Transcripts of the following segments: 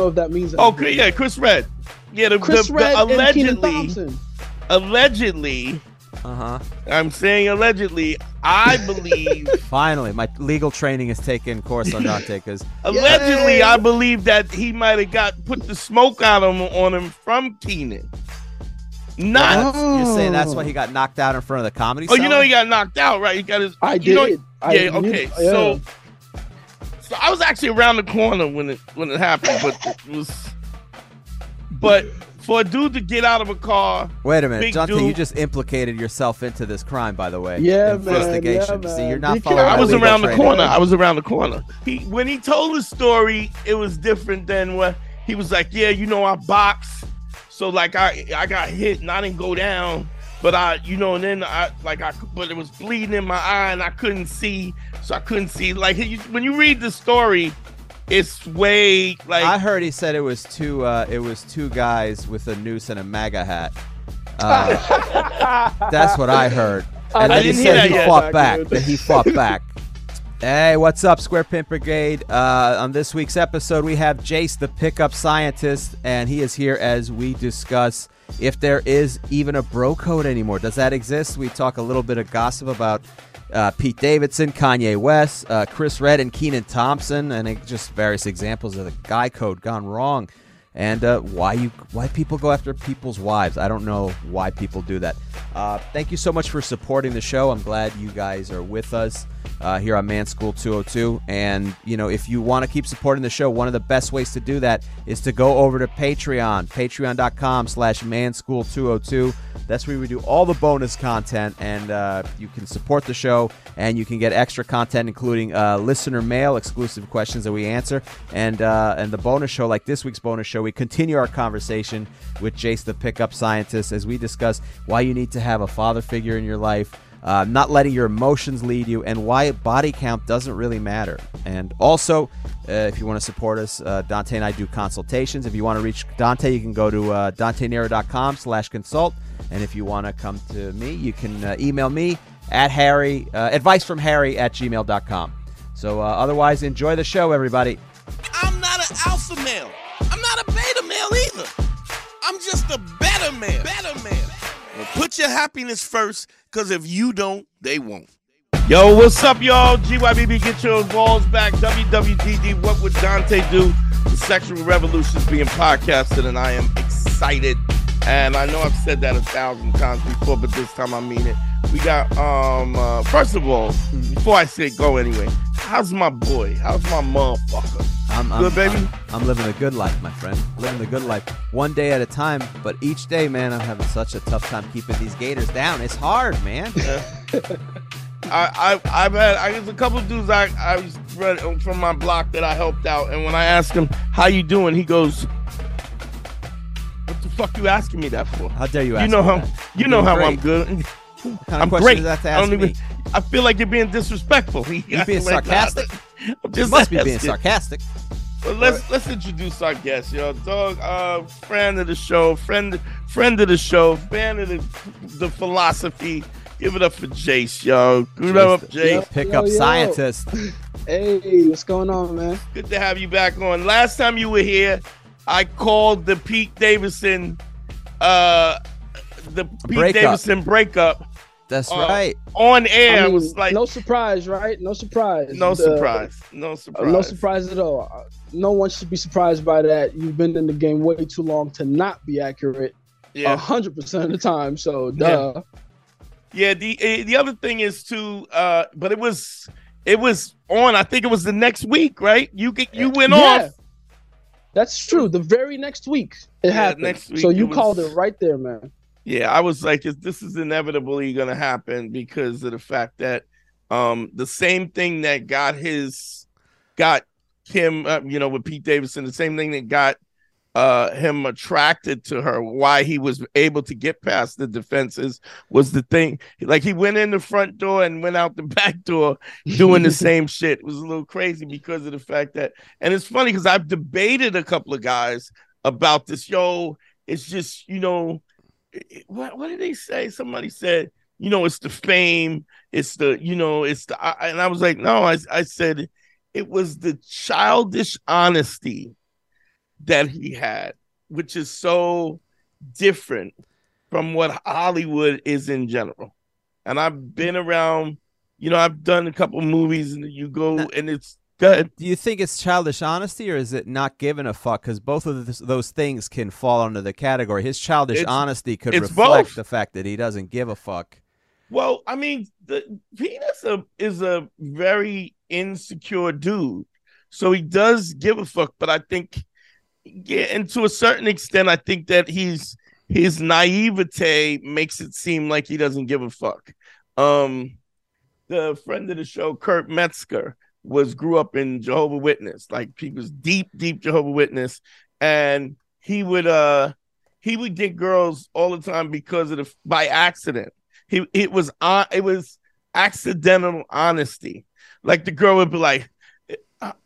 Know if that means Okay, yeah, Chris Redd. Yeah, the, Chris the, Redd the and Kenan allegedly, Thompson. allegedly, Uh huh. I'm saying allegedly. I believe, Finally, my legal training has taken course on Dante because allegedly, Yay. I believe that he might have got put the smoke on him on him from Kenan. Not. you're saying that's why he got knocked out in front of the comedy. Oh, you know he got knocked out, right? He got his. I you know- did. I yeah. knew- Okay. yeah. So, so I was actually around the corner when it when it happened, but it was. But for a dude to get out of a car, Wait a minute, Big Dante. dude. You just implicated yourself into this crime, by the way. Yeah, man, Investigation. yeah, See, you're not Be following. I was legal around the corner. I was around the corner. He when he told the story, it was different than what he was like. Yeah, you know, I box, so like I I got hit and I didn't go down, but I you know, and then I like I but it was bleeding in my eye and I couldn't see, so I couldn't see. Like you, when you read the story, it's way like I heard he said it was two. Uh, it was two guys with a noose and a MAGA hat. Uh, that's what I heard. And I then he said he yet. fought back. That he fought back. Hey, what's up, Square Pimp Brigade? Uh, on this week's episode, we have Jace, the pickup scientist, and he is here as we discuss if there is even a bro code anymore. Does that exist? We talk a little bit of gossip about uh, Pete Davidson, Kanye West, uh, Chris Redd, and Kenan Thompson, and just various examples of the guy code gone wrong, and uh, why you why people go after people's wives. I don't know why people do that. Uh, thank you so much for supporting the show. I'm glad you guys are with us uh, here on Man School 202. And you know, if you want to keep supporting the show, one of the best ways to do that is to go over to Patreon, Patreon.com/slash manschool 202. That's where we do all the bonus content, and uh, you can support the show, and you can get extra content, including uh, listener mail, exclusive questions that we answer, and uh, and the bonus show, like this week's bonus show. We continue our conversation with Jace, the pickup scientist, as we discuss why you need to have a father figure in your life. Uh, not letting your emotions lead you, and why body count doesn't really matter. And also, uh, if you want to support us, uh, Dante and I do consultations. If you want to reach Dante, you can go to uh, dantenero.com slash consult. And if you want to come to me, you can uh, email me at Harry, uh, advice from Harry at gmail.com. So uh, otherwise, enjoy the show, everybody. I'm not an alpha male. I'm not a beta male either. I'm just a better man. Better man. Well, put your happiness first, because if you don't, they won't. Yo, what's up, y'all? GYBB, get your balls back. WWDD, what would Dante do? The sexual revolution is being podcasted, and I am excited. And I know I've said that a thousand times before, but this time I mean it. We got, um, uh, first of all, before I say go anyway, how's my boy? How's my motherfucker? I'm, I'm, Good, baby? I'm, I'm living the good life, my friend. Living the good life. One day at a time, but each day, man, I'm having such a tough time keeping these gators down. It's hard, man. I, I I've had I there's a couple of dudes I I was from my block that I helped out, and when I asked him how you doing, he goes, "What the fuck you asking me that for? How dare you You know me how that? you I'm know how great. I'm good. What kind of I'm great. is that to I don't even. I feel like you're being disrespectful. You're being Like, sarcastic. I'm You just must be being sarcastic. Well, let's let's introduce our guest, yo. Dog, uh, friend of the show, friend friend of the show, fan of the the philosophy. Give it up for Jace, yo. Give it up, Jace. Yo, Pickup yo. scientist. Hey, what's going on, man? Good to have you back on. Last time you were here, I called the Pete Davidson, uh, the Pete breakup. Davidson breakup That's Uh, right. on air. I I mean, was like, no no, surprise, right? No surprise. The- surprise, no uh, surprise, no surprise at all. Uh, No one should be surprised by that. You've been in the game way too long to not be accurate Yeah, hundred percent of the time. So, duh. yeah. The eh, the other thing is too, uh, but it was it was on. I think it was the next week, right? You get you went Yeah. off. That's true. The very next week it Yeah, happened. next week so you was- called it right there, man. Yeah, I was like, this is inevitably going to happen because of the fact that um the same thing that got his got him, uh, you know, with Pete Davidson, the same thing that got uh him attracted to her why he was able to get past the defenses was the thing. Like he went in the front door and went out the back door doing the same shit. It was a little crazy because of the fact that and it's funny because i've debated a couple of guys about this. Yo it's just you know what, what did they say? Somebody said you know it's the fame it's the you know it's the I, and i was like no I, I said it was the childish honesty that he had, which is so different from what Hollywood is in general. And I've been around, you know, I've done a couple movies, and you go now, and it's good. Do you think it's childish honesty, or is it not giving a fuck? Because both of this, those things can fall under the category. His childish it's, honesty could reflect both. the fact that he doesn't give a fuck. Well, I mean, the Penis a, is a very insecure dude, so he does give a fuck. But I think yeah, and to a certain extent, I think that he's his naivete makes it seem like he doesn't give a fuck. Um, the friend of the show, Kurt Metzger, was grew up in Jehovah Witness, like he was deep, deep Jehovah Witness, and he would uh he would get girls all the time because of the by accident. He it was on uh, it was accidental honesty. Like the girl would be like,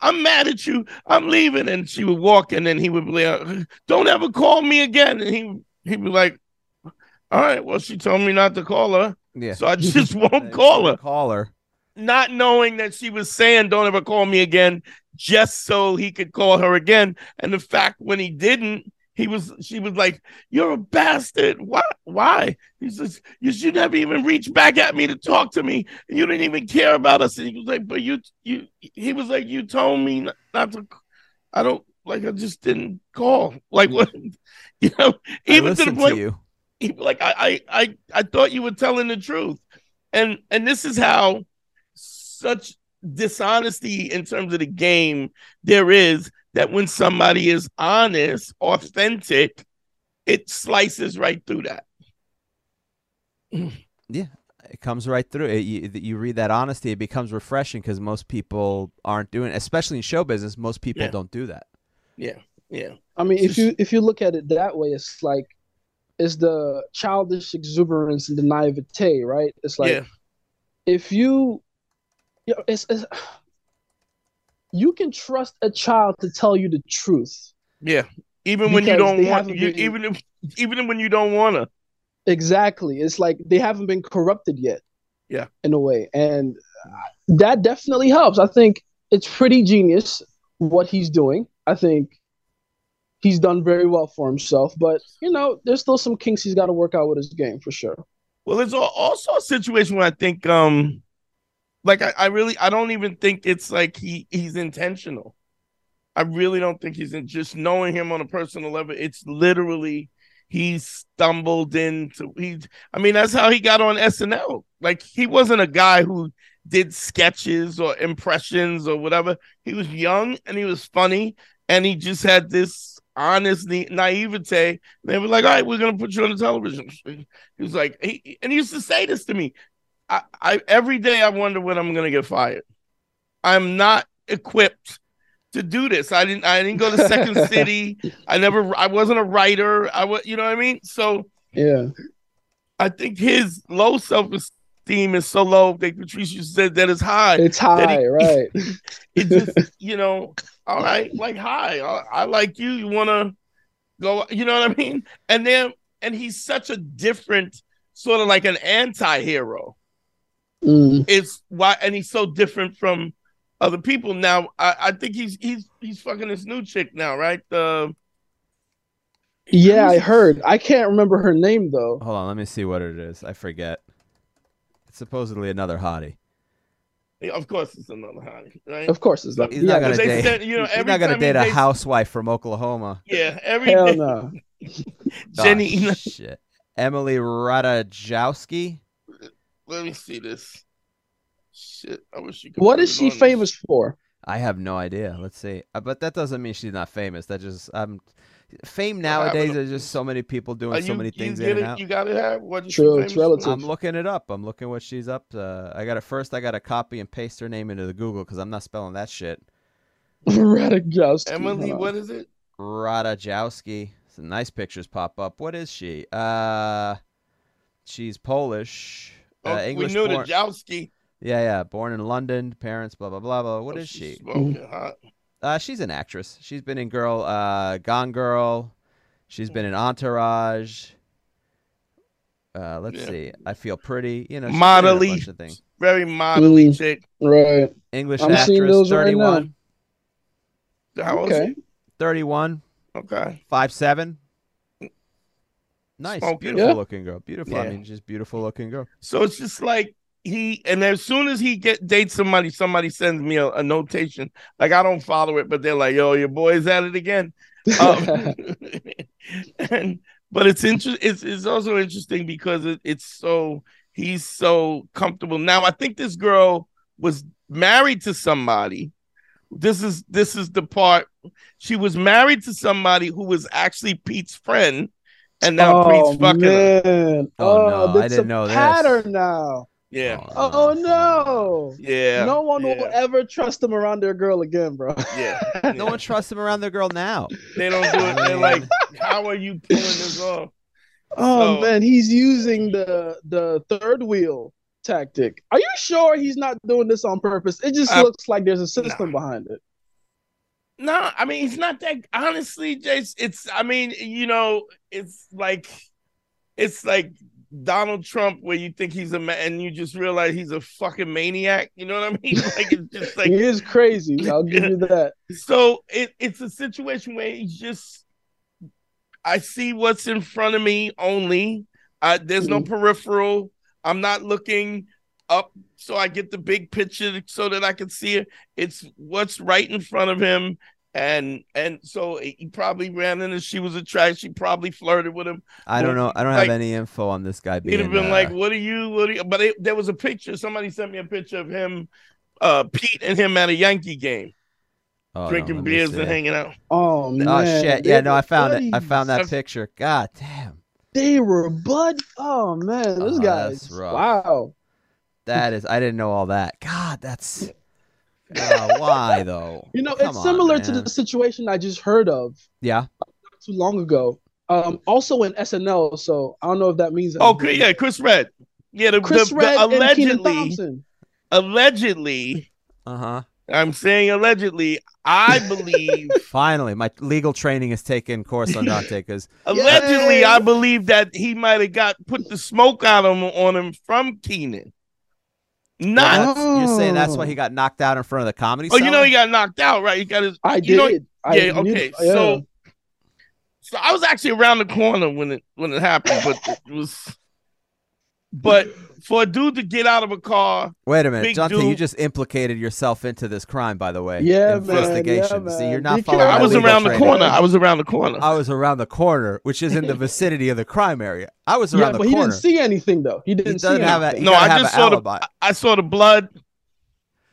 I'm mad at you. I'm leaving. And she would walk, and then he would be like, Don't ever call me again. And he he'd be like, All right, well, she told me not to call her. Yeah. So I just won't call her. Call her. Not knowing that she was saying, Don't ever call me again, just so he could call her again. And the fact when he didn't, he was she was like you're a bastard. Why why? He says you should never even reach back at me to talk to me. And you didn't even care about us. And he was like but you you he was like you told me not, not to i don't like i just didn't call. Like what you know even to the point to you. He, like I, I i i thought you were telling the truth. And and this is how such dishonesty in terms of the game there is that when somebody is honest, authentic, it slices right through that. Yeah, it comes right through. It, you, you, read that honesty, it becomes refreshing because most people aren't doing, especially in show business. Most people yeah. don't do that. Yeah, yeah. I mean, if you if you look at it that way, it's like it's the childish exuberance and the naivete, right? It's like yeah. if you, you know, it's, it's you can trust a child to tell you the truth. Yeah, even when you don't want, you, been, even if even when you don't want to. Exactly, it's like they haven't been corrupted yet. Yeah, in a way, and that definitely helps. I think it's pretty genius what he's doing. I think he's done very well for himself, but you know, there's still some kinks he's got to work out with his game for sure. Well, it's also a situation where I think um like I, I really I don't even think it's like he he's intentional. I really don't think he's in just knowing him on a personal level. It's literally he stumbled into he I mean that's how he got on SNL. Like he wasn't a guy who did sketches or impressions or whatever. He was young and he was funny and he just had this honest naivete. They were like, "All right, we're gonna put you on the television." He was like, he, and he used to say this to me. I, I every day I wonder when I'm gonna get fired. I'm not equipped to do this. I didn't I didn't go to Second City. I never I wasn't a writer. I was you know what I mean? So yeah. I think his low self-esteem is so low that Patricia said that it's high. It's high, he, right. it just, you know, all right, like hi, I, I like you. You wanna go, you know what I mean? And then and he's such a different sort of like an anti-hero Mm. It's why, and he's so different from other people. Now, I, I think he's he's he's fucking this new chick now, right? The yeah, I heard. I can't remember her name though. Hold on, let me see what it is. I forget. It's supposedly another hottie. Yeah, of course, it's another hottie, right? Of course, it's not. He's not gonna date. Said, you know, he's not gonna date a housewife from Oklahoma. Yeah, every Hell day. no. Jenny, oh, shit. Emily Ratajkowski. Let me see this. Shit, I wish you could. What is she famous this. for? I have no idea. Let's see. Uh, but that doesn't mean she's not famous. That just I'm fame nowadays. There's just so many people doing so many things in and out. You got to have what? True, it's relative. I'm looking it up. I'm looking what she's up. To. I got it first. I got to copy and paste her name into the Google because I'm not spelling that shit. Ratajkowski. Emily, huh? what is it? Radajowski. Some nice pictures pop up. What is she? Uh, she's Polish. Uh, Oh, English we knew born. the Jowski. yeah, yeah. Born in London. Parents. Blah blah blah blah. What Oh, is she? smoking hot. Uh, she's an actress. She's been in Girl, uh, Gone Girl. She's been in Entourage. Uh, let's Yeah. see. I feel pretty. You know, she's been in a Modelly. bunch of things. Very modelly chick. Right. English I'm actress, seeing those right 31, How old Okay. is 31. Okay. five seven. Nice, Smoking. beautiful Yeah. looking girl. Beautiful. I mean, just beautiful looking girl. So it's just like he, and as soon as he get dates somebody, somebody sends me a, a notation. Like I don't follow it, but they're like, "Yo, your boy's at it again." Um, and but it's interesting. It's, it's also interesting because it, it's so he's so comfortable now. I think this girl was married to somebody. This is this is the part. She was married to somebody who was actually Pete's friend, and now oh, Pete's fucking her. man. Oh, no, I didn't a know this. pattern now. Yeah, Oh no. yeah. no one will ever trust them around their girl again, bro. Yeah. No one trusts him around their girl now. They don't do it. They're like, how are you pulling this off? Oh So- man, he's using the the third wheel tactic. Are you sure he's not doing this on purpose? It just Uh, looks like there's a system behind it. No, I mean, it's not that. Honestly, Jace, it's. I mean, you know, it's like, it's like Donald Trump, where you think he's a man, and you just realize he's a fucking maniac. You know what I mean? Like it's just like he is crazy. I'll give you that. so. It it's a situation where he's just. I see what's in front of me only. Uh, there's no peripheral. I'm not looking up so I get the big picture so that I can see it. It's what's right in front of him. And and so he probably ran into she was attracted. She probably flirted with him. I don't know. I don't Like- have any info on this guy He'd have been uh, like, "What are you? What are you?" But it, there was a picture. Somebody sent me a picture of him, uh, Pete and him at a Yankee game, oh, drinking let me beers and hanging out. Oh man. Oh shit! They Yeah, no, I found it. I found that picture. God damn, They were bud. Oh man, this Oh, guy's that's rough. wow. That is. I didn't know all that. God, that's. Uh, why though? You know, Come it's on, similar to the situation I just heard of Yeah. not too long ago. Um, also in SNL. So I don't know if that means. Oh, anything. yeah, Chris Redd. Yeah, the, Chris the, the Redd and Kenan allegedly, Thompson. allegedly, Uh huh. I'm saying allegedly. I believe, Finally, my legal training has taken course on Dante because allegedly, Yay. I believe that he might have got put the smoke out on, on him from Kenan. Not. you're saying that's Oh. why he oh. got knocked out in front of the comedy. Oh, you know he got knocked out, right? He got his. I you know- did. I yeah. knew- Okay. yeah. So, so I was actually around the corner when it when it happened, but it was. But for a dude to get out of a car, Wait a minute, Big Dante. You just implicated yourself into this crime, by the way. Yeah, man, Investigation. yeah, See, you're not Be following. careful. I was legal around the corner. I was around the corner. I was around the corner, which is in the vicinity of the crime area. I was around yeah, around but the he didn't see anything though. He didn't see doesn't have a- anything. he no, I just an saw alibi. the I saw the blood.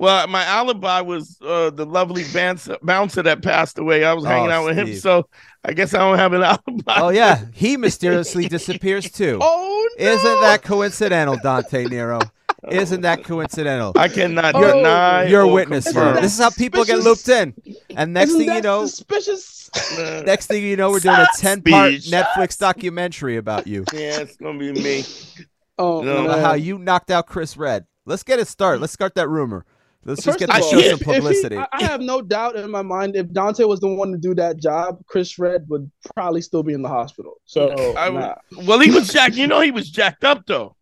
Well, my alibi was uh, the lovely bouncer, bouncer that passed away. I was Oh, hanging out with him, so I guess I don't have an alibi. oh yeah, he mysteriously disappears too. Oh no! Isn't that coincidental, Dante Nero? Isn't that coincidental? I cannot Oh, deny. You're a witness Isn't here. that This is how people get looped in. And next Isn't thing you know, suspicious. next thing you know, we're doing a ten part Netflix documentary about you. yeah, it's gonna be me. Oh No. About how you knocked out Chris Redd. Let's get it started. Let's start that rumor. Let's just get of to all, show some if he- publicity. I, I have no doubt in my mind if Dante was the one to do that job, Chris Redd would probably still be in the hospital. So I nah. Well, he was jacked. You know, he was jacked up though.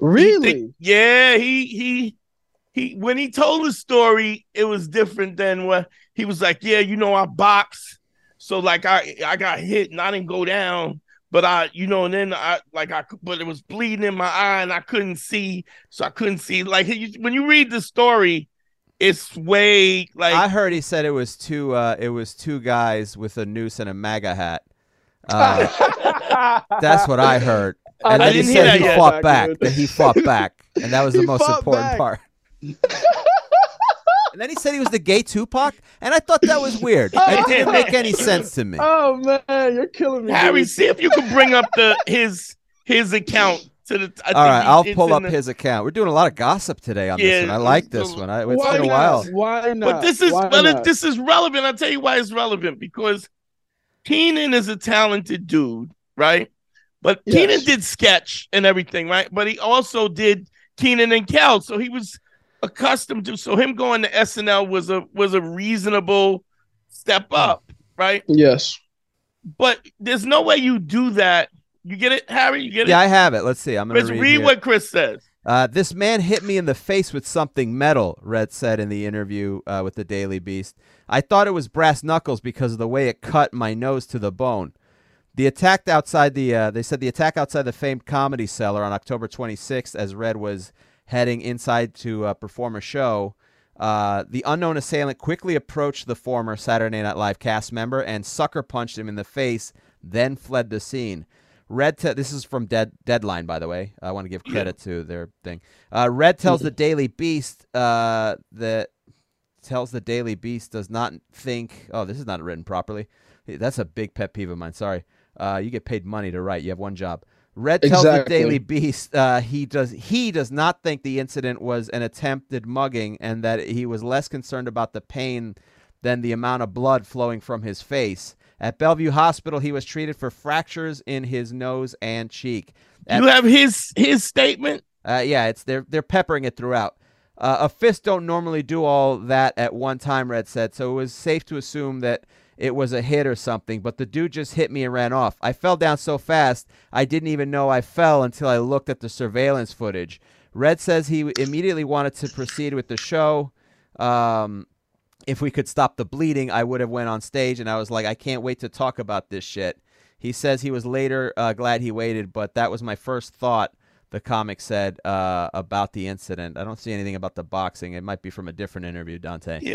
He really, think- yeah, he he he. When he told the story, it was different than what he was like. Yeah, you know, I box, so like I I got hit and I didn't go down, but I you know, and then I like I but it was bleeding in my eye and I couldn't see, so I couldn't see. Like when you read the story, it's way like I heard he said it was two. Uh, it was two guys with a noose and a MAGA hat. Uh, that's what I heard. I And then he didn't hear said he yet. fought back. dude. That he fought back, and that was the He most important back. part. and then he said he was the gay Tupac, and I thought that was weird. Oh, It didn't make any sense to me. Oh man, you're killing me. Harry, dude. see if you can bring up the his his account to the. I All right, I'll pull up the, his account. We're doing a lot of gossip today on yeah, this one. I like this one. I, it's been a while. Why not? But this is but this is relevant. I'll tell you why it's relevant because Kenan is a talented dude, right? But yes. Kenan did sketch and everything, right? But he also did Kenan and Kel, so he was accustomed to. So him going to SNL was a was a reasonable step hmm. up, right? Yes. But there's no way you do that. You get it, Harry? You get it? Yeah, I have it. Let's see. I'm gonna read, read what Chris says. Uh, this man hit me in the face with something metal, Redd said in the interview uh, with the Daily Beast. I thought it was brass knuckles because of the way it cut my nose to the bone. The attack outside the, uh, they said the attack outside the famed comedy cellar on October 26th as Redd was heading inside to uh, perform a show. Uh, the unknown assailant quickly approached the former Saturday Night Live cast member and sucker punched him in the face, then fled the scene. Redd, te- this is from Dead Deadline, by the way. I want to give credit to their thing. Uh, Redd tells the Daily Beast uh, that tells the Daily Beast does not think. Oh, this is not written properly. That's a big pet peeve of mine. Sorry. Uh, you get paid money to write. You have one job. Redd tells exactly. the Daily Beast uh, he does he does not think the incident was an attempted mugging, and that he was less concerned about the pain than the amount of blood flowing from his face. At Bellevue Hospital, he was treated for fractures in his nose and cheek. At, you have his his statement. Uh, yeah, it's they're they're peppering it throughout. Uh, a fist don't normally do all that at one time, Redd said, so it was safe to assume that it was a hit or something, but the dude just hit me and ran off. I fell down so fast, I didn't even know I fell until I looked at the surveillance footage. Redd says he immediately wanted to proceed with the show. Um, if we could stop the bleeding, I would have went on stage, and I was like, I can't wait to talk about this shit. He says he was later uh, glad he waited, but that was my first thought. The comic said uh, about the incident. I don't see anything about the boxing. It might be from a different interview, Dante. Yeah.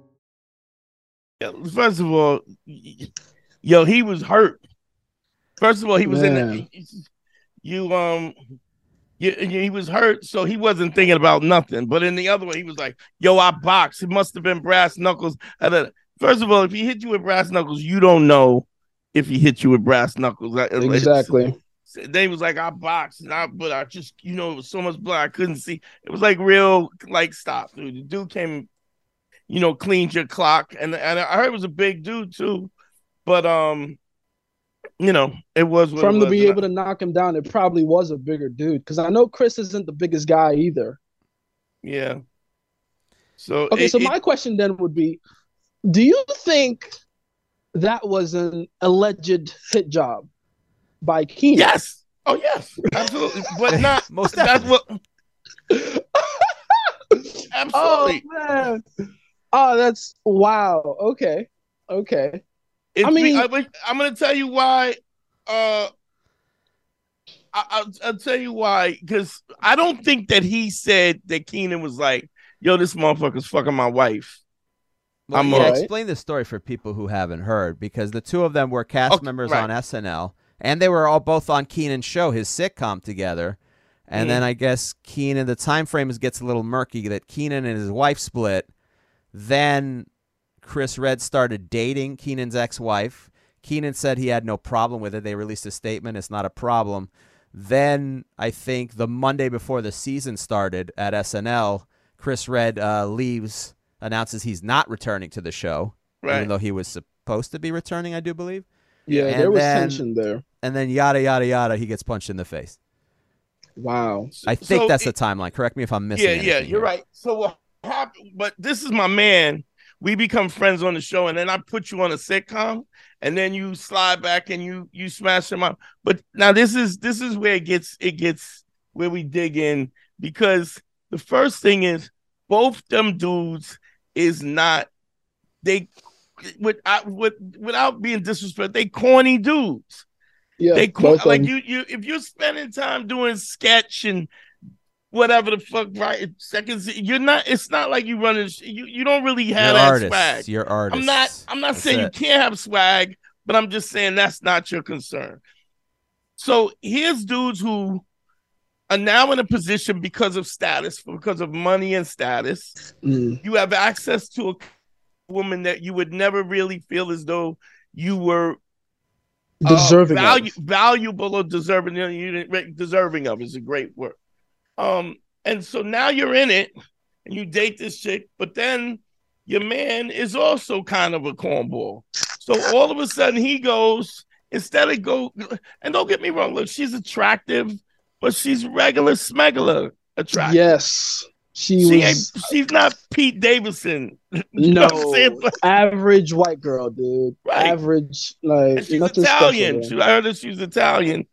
First of all, yo, he was hurt. First of all, he was Man. in the, you um you, he was hurt, so he wasn't thinking about nothing. But in the other way, he was like, "Yo, I box. It must have been brass knuckles." First of all, if he hit you with brass knuckles, you don't know if he hit you with brass knuckles. Exactly. They was like, "I boxed, and I, but I just, you know, it was so much blood I couldn't see." It was like real, like, stop, dude. The dude came you know, cleaned your clock. And and I heard it was a big dude too. But um, you know, it was from to be able to knock him down. It probably was a bigger dude because I know Chris isn't the biggest guy either. Yeah. So okay, it, so it, my question then would be, do you think that was an alleged hit job by Kenan? Yes. Oh yes, absolutely. but not most. That's what. absolutely. Oh man. Oh, that's wow. Okay, okay. It's I mean, I, am going to tell you why. Uh, I, will I'll tell you why because I don't think that he said that Kenan was like, "Yo, this motherfucker's fucking my wife." Well, I'm yeah, right. explain the story for people who haven't heard because the two of them were cast okay, members right. on SNL and they were all both on Kenan's show, his sitcom together. And mm. then I guess Kenan, the time frame gets a little murky that Kenan and his wife split then Chris Redd started dating Kenan's ex wife. Kenan said he had no problem with it. They released a statement. It's not a problem. Then I think the Monday before the season started at SNL, Chris Redd uh, leaves, announces he's not returning to the show, right. even though he was supposed to be returning, I do believe. Yeah, and there was then, tension there. And then yada yada yada, he gets punched in the face. Wow. I think so that's it, the timeline. Correct me if I'm missing. Yeah, yeah, you're here. right. So but this is my man. We become friends on the show, and then I put you on a sitcom, and then you slide back and you you smash him up. But now this is this is where it gets it gets where we dig in because the first thing is both them dudes is not they with, with without being disrespectful, they corny dudes. Yeah, they like you you if you're spending time doing sketch and whatever the fuck right? Seconds you're not it's not like you running you you don't really have you're that artists. swag. You're artist i'm not i'm not that's saying it. you can't have swag but i'm just saying that's not your concern. So here's dudes who are now in a position because of status because of money and status. Mm. you have access to a woman that you would never really feel as though you were uh, deserving uh, value, valuable or deserving you deserving of is a great word um, and so now you're in it and you date this chick, but then your man is also kind of a cornball. So all of a sudden he goes, instead of go, and don't get me wrong, look, she's attractive, but she's regular smuggler attractive. Yes. She, she was, she's not Pete Davidson. no, average white girl, dude. Right. Average, like and she's Italian. Special, she, I heard that she's Italian,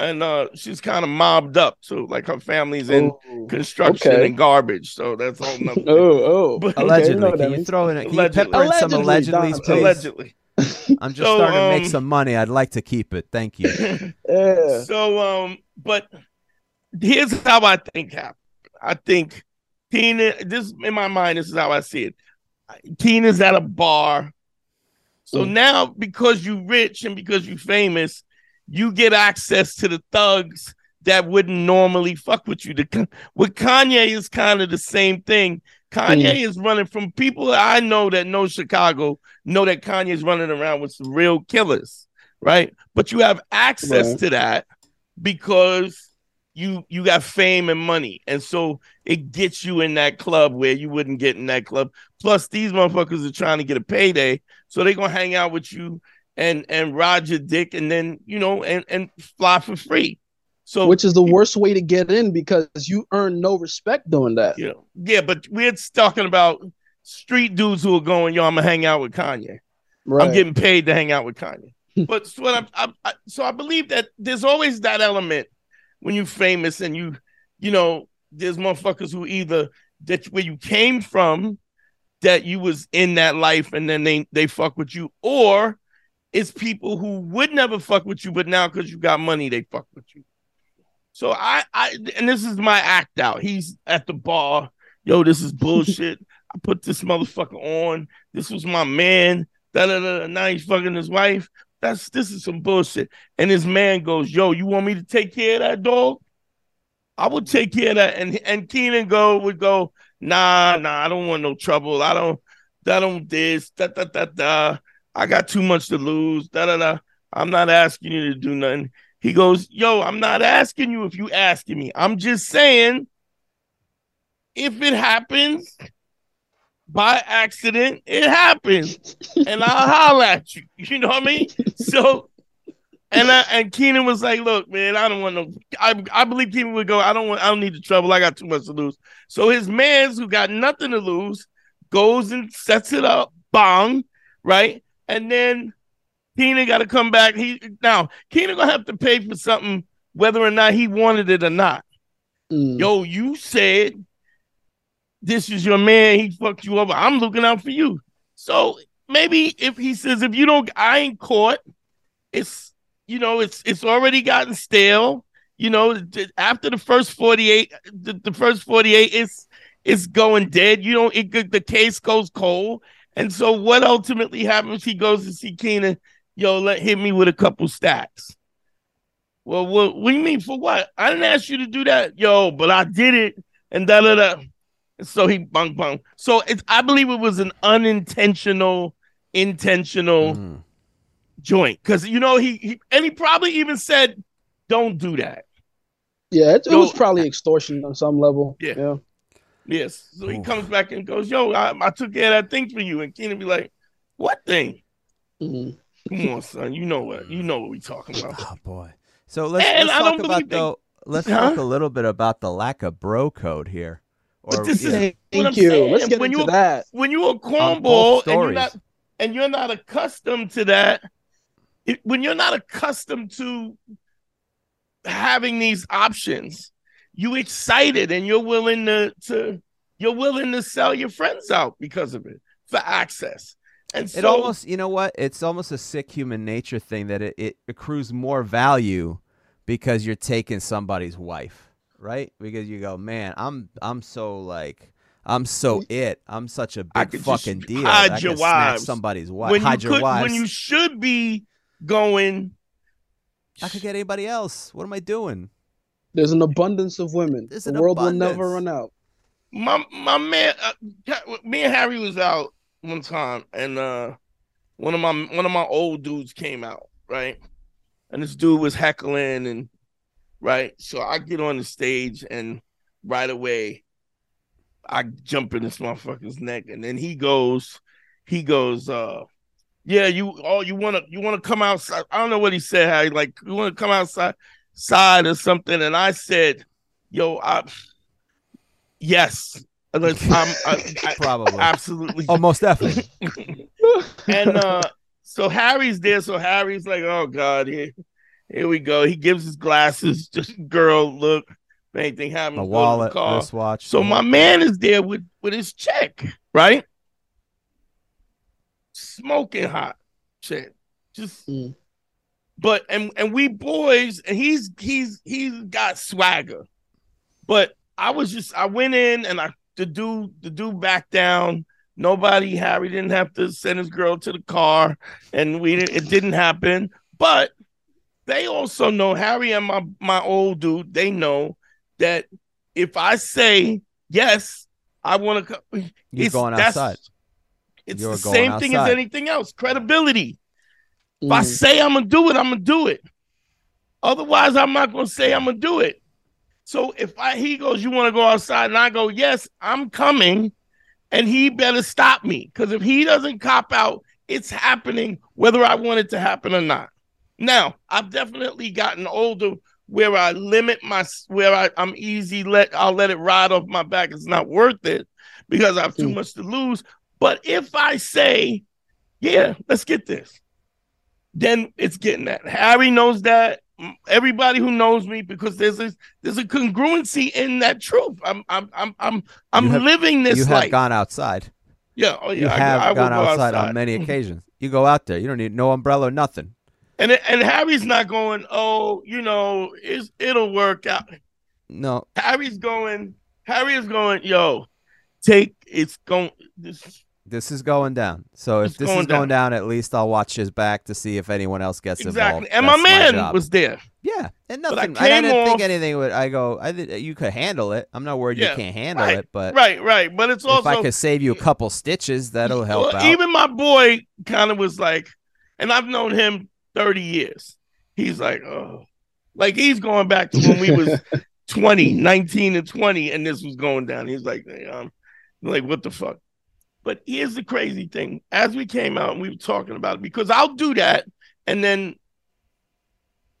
and uh, she's kind of mobbed up too. Like her family's in oh, construction okay. and garbage, so that's all. oh, oh, but, allegedly. Okay, can you throw in? A, can allegedly. you pepper in some allegedly, please? Allegedly. I'm just so, starting to make um, some money. I'd like to keep it. Thank you. yeah. So, um, but here's how I think happened. I think Tina. This in my mind. This is how I see it. Tina's at a bar. So mm. now, because you're rich and because you're famous, you get access to the thugs that wouldn't normally fuck with you. The, with Kanye is kind of the same thing. Kanye mm. is running from people that I know that know Chicago, know that Kanye is running around with some real killers, right? But you have access right. to that because you you got fame and money, and so it gets you in that club where you wouldn't get in that club. Plus, these motherfuckers are trying to get a payday, so they're gonna hang out with you and and Roger Dick and then you know and and fly for free. So which is the worst way to get in because you earn no respect doing that. Yeah, yeah, but we're talking about street dudes who are going, yo, I'm gonna hang out with Kanye. Right. I'm getting paid to hang out with Kanye. but so what I, I, so I believe that there's always that element when you're famous and you, you know, there's motherfuckers who either that where you came from, that you was in that life and then they they fuck with you, or it's people who would never fuck with you, but now because you got money, they fuck with you. So I, I, and this is my act out. He's at the bar. Yo, this is bullshit. I put this motherfucker on. This was my man. Da, da, da, now he's fucking his wife. That's this is some bullshit. And his man goes, Yo, you want me to take care of that dog? I would take care of that. And and Kenan go would go, nah, nah, I don't want no trouble. I don't, I don't this, da da da da. I got too much to lose. Da da da. I'm not asking you to do nothing. He goes, Yo, I'm not asking you if you asking me. I'm just saying if it happens by accident, it happens. and I'll holler at you. You know what I mean? So and I, and Kenan was like, "Look, man, I don't want no. I I believe Kenan would go. I don't want. I don't need the trouble. I got too much to lose." So his man's who got nothing to lose goes and sets it up, bong, right? And then Kenan got to come back. He now Kenan gonna have to pay for something whether or not he wanted it or not. Mm. Yo, you said this is your man. He fucked you over. I'm looking out for you. So maybe if he says if you don't, I ain't caught. It's you know it's it's already gotten stale. You know after the first forty eight, the, the first forty eight is it's going dead. You don't. It, the case goes cold. And so what ultimately happens? He goes to see Kenan. Yo, let hit me with a couple stacks. Well, what, what do you mean for what? I didn't ask you to do that, yo, but I did it, and da da da. So he bung bung. So it's I believe it was an unintentional, intentional mm. joint because you know he, he and he probably even said, "Don't do that." Yeah, it, it was probably extortion on some level. Yeah. yeah. Yes. So he comes back and goes, "Yo, I, I, took care of that thing for you." And Kenan be like, "What thing?" Mm-hmm. Come on, son. You know what? You know what we talking about. Oh boy. So let's, let's talk about though. Let's huh? talk a little bit about the lack of bro code here. Or, but this is thank you. Saying. Let's get when into that. When you're a cornball and you're not and you're not accustomed to that, it, when you're not accustomed to having these options, you excited and you're willing to to you're willing to sell your friends out because of it for access. And so, it almost, you know what? It's almost a sick human nature thing that it, it accrues more value because you're taking somebody's wife, right? Because you go, man, I'm I'm so like I'm so it. I'm such a big fucking deal. Hide I your wives. somebody's wife. when hide you your could, wives. when you should be going. I could get anybody else. What am I doing? There's an abundance of women. There's the an world abundance. will never run out. my my man uh, me and harry was out one time and uh one of my one of my old dudes came out right and this dude was heckling and right so i get on the stage and right away i jump in this motherfucker's neck and then he goes he goes uh yeah you oh you want to you want to come outside i don't know what he said how he like you want to come outside side or something and i said yo i yes Unless I'm I, I, Probably. absolutely Oh, most definitely. and uh so Harry's there, so Harry's like, oh god, here, here we go. He gives his glasses, just girl, look, if anything happens, A go the wallet, car. wristwatch. So my man is there with with his check, right? Smoking hot shit. Just Mm. But and and we boys, and he's he's he's got swagger. But I was just I went in and I the dude the dude back down. Nobody Harry didn't have to send his girl to the car, and we didn't, it didn't happen. But they also know Harry and my my old dude. They know that if I say yes, I want to. You're going outside. It's You're the same thing as anything else. Credibility. If I Mm. say I'm gonna do it, I'm gonna do it. Otherwise, I'm not gonna say I'm gonna do it. So if I he goes, you want to go outside, and I go, yes, I'm coming, and he better stop me because if he doesn't cop out, it's happening whether I want it to happen or not. Now I've definitely gotten older where I limit my where I, I'm easy let I'll let it ride off my back. It's not worth it because I have too Mm. much to lose. But if I say, yeah, let's get this, then it's getting that. Harry knows that. Everybody who knows me, because there's a there's a congruency in that truth. I'm I'm I'm I'm I'm have- living this you have life. gone outside. yeah, oh yeah, You I- have I will gone go outside, on many mm-hmm. occasions. You go out there. You don't need no umbrella or nothing. And and Harry's not going. Oh, you know, it's, it'll work out. No, Harry's going. Harry is going. Yo, take it's going. This this is going down. So if It's this going is going down. at least I'll watch his back to see if anyone else gets exactly. involved. And my man job. was there. yeah, and But I nothing. I, didn't think anything would. I go. I did, you could handle it. I'm not worried Yeah, you can't handle right, it, but Right, right. But it's also if I could save you a couple stitches, that'll help Well, out. Even my boy kind of was like, and I've known him 30 years. He's like, oh, like he's going back to when we was 20, 19 and 20, and this was going down. He's like, um, like, what the fuck? But here's the crazy thing. As we came out and we were talking about it, because I'll do that and then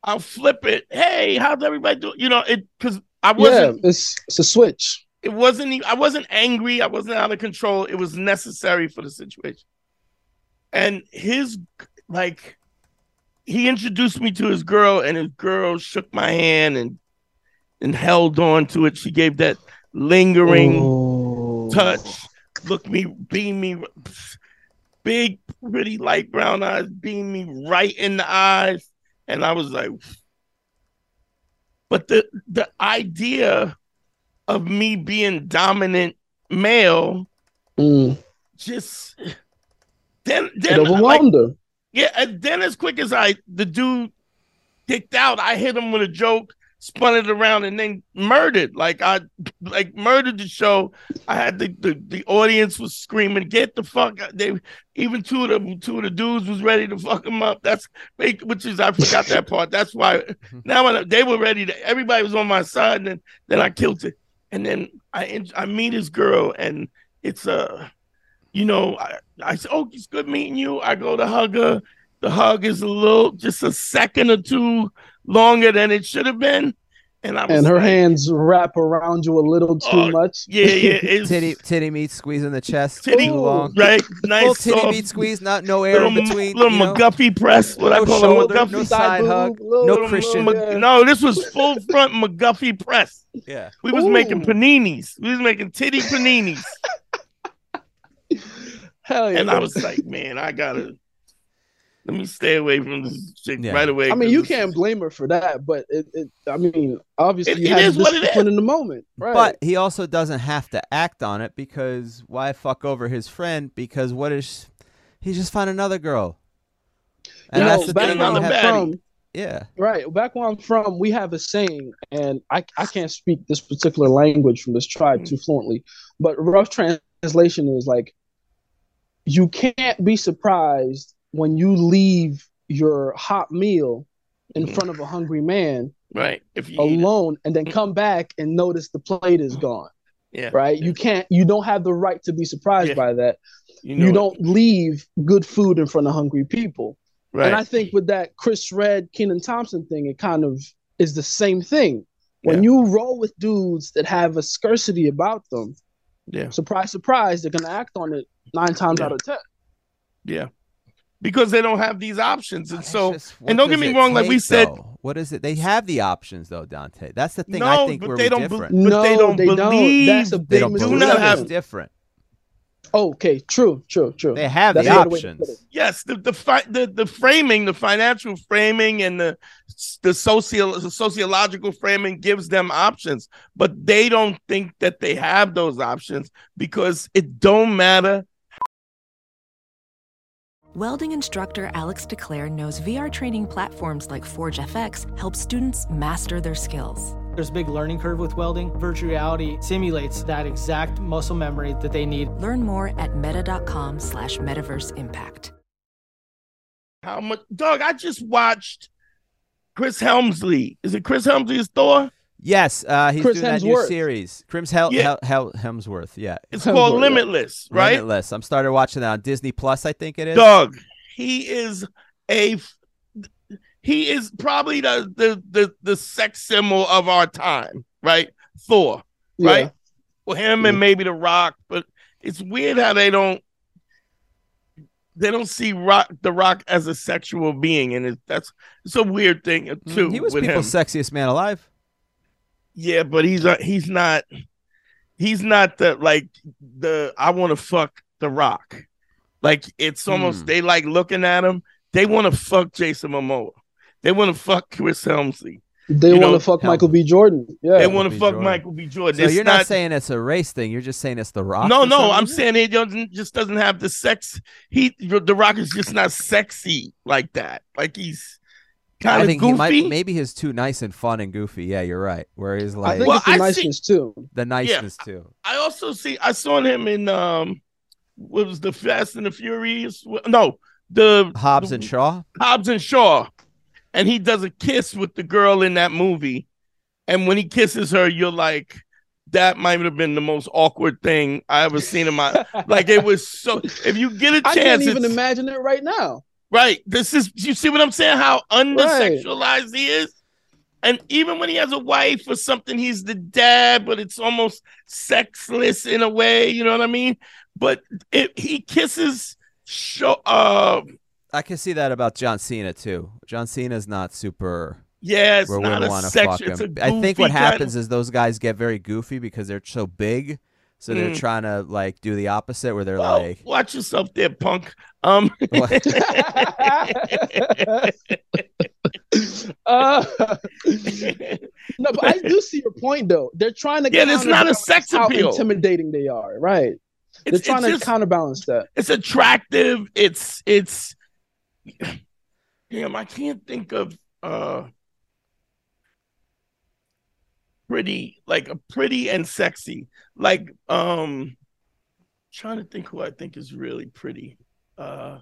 I'll flip it. Hey, how's everybody doing? You know, it because I wasn't yeah, it's it's a switch. it wasn't I wasn't angry, I wasn't out of control. It was necessary for the situation. And his like he introduced me to his girl and his girl shook my hand and and held on to it. She gave that lingering Oh. touch, looked me, beamed me, big, pretty light brown eyes, beam me right in the eyes, and I was like, but the the idea of me being dominant male Mm. just then then like, yeah, and then as quick as I the dude kicked out, I hit him with a joke, spun it around, and then murdered. Like I like murdered the show. I had the the, the audience was screaming, "Get the fuck!" out." They even two of the two of the dudes was ready to fuck him up. That's which is I forgot that part. That's why now when they were ready to. Everybody was on my side, and then then I killed it, and then I I meet his girl, and it's uh you know, I, I said, Oh, it's good meeting you. I go to hug her. The hug is a little, just a second or two longer than it should have been. And I was And her like, hands wrap around you a little too Oh, much. Yeah, yeah. It's titty titty meat squeezing the chest titty, too long. right? Full Nice, titty soft, meat squeeze, not no air little, in between. little you know? McGuffey press. What I call shoulder, a McGuffey. no side hug, little- no little Christian. Mc- yeah. No, this was full front McGuffey press. Yeah. We was Ooh. making paninis. We was making titty paninis. Hell yeah. And I was like, man, I gotta let me stay away from this chick yeah. right away. I mean, you can't blame her for that, but it, it I mean, obviously, it, you had discipline in the moment, right? But he also doesn't have to act on it because why fuck over his friend? Because what is he just find another girl? And you that's know, the thing. I'm from, yeah. Right. Back where I'm from, we have a saying, and I, I can't speak this particular language from this tribe mm. too fluently, but rough translation is like, you can't be surprised when you leave your hot meal in mm-hmm. front of a hungry man right if you alone and then come back and notice the plate is gone. Yeah. Right? Yeah. you can't you don't have the right to be surprised yeah. by that. You, know you don't leave good food in front of hungry people. Right and i think with that chris redd kenan thompson thing it kind of is the same thing. When yeah. you roll with dudes that have a scarcity about them yeah. surprise surprise they're gonna act on it nine times out of ten. Yeah because they don't have these options. And so, just, and don't get me wrong, like we said, though? what is it? They have the options though, Dante. That's the thing. No, I think but where they don't. different. Be, but no, they don't they believe. Don't. That's a big they don't do not have different. Okay, true, true, true. They have That's the options. Yes, the the, fi- the the framing, the financial framing, and the the social the sociological framing gives them options, but they don't think that they have those options because it don't matter Welding instructor Alex DeClaire knows VR training platforms like Forge FX help students master their skills. There's a big learning curve with welding. Virtual reality simulates that exact muscle memory that they need. Learn more at meta.com slash metaverse impact. How much Doug, I just watched Chris Helmsley. Is it Chris Helmsley's Thor? Yes, uh, he's Chris doing Hemsworth. that new series. Chris Hel- yeah. Hel- Hel- Hemsworth. Yeah, it's Hemsworth, called Limitless, right? Limitless. I'm started watching that on Disney Plus. I think it is. Doug, he is a he is probably the the the, the sex symbol of our time, right? Thor, yeah. right? Well, him and maybe the Rock, but it's weird how they don't they don't see rock the rock as a sexual being and it, that's it's a weird thing mm, too he was people's him. sexiest man alive yeah, but he's uh, he's not he's not the like the I want to fuck the Rock. Like it's almost hmm. they like looking at him. They want to fuck Jason Momoa. They want to fuck Chris Helmsley. They want to fuck Michael B. Jordan. Yeah, they want to fuck Jordan. Michael B. Jordan. So it's you're not, not, saying it's a race thing. You're just saying it's the Rock. No, no, I'm saying it doesn't just doesn't have the sex. He the Rock is just not sexy like that. Like he's kind I think goofy. Might, maybe he's too nice and fun and goofy. Yeah, you're right. Where he's like, I think well, it's the I niceness see, too. The niceness yeah, too. I also see. I saw him in um, what was the Fast and the Furious? No, the Hobbs the, and Shaw. Hobbs and Shaw, and he does a kiss with the girl in that movie, and when he kisses her, you're like. That might have been the most awkward thing I ever seen in my like. It was so. If you get a chance, I can't even imagine it right now. Right. This is you see what I'm saying? How undersexualized right. he is? And even when he has a wife or something, he's the dad, but it's almost sexless in a way, you know what I mean? But it, he kisses show uh I can see that about John Cena too. John Cena's not super yeah, it's not a sexual. I think what happens is those guys get very goofy because they're so big so they're mm. trying to like do the opposite where they're well, like watch yourself there, punk. Um uh, no, but I do see your point though. They're trying to Yeah, it's not a sex how appeal. intimidating they are, right? It's, they're trying to just, counterbalance that. It's attractive. It's it's damn, I can't think of uh pretty, like a pretty and sexy. Like um trying to think who I think is really pretty. Uh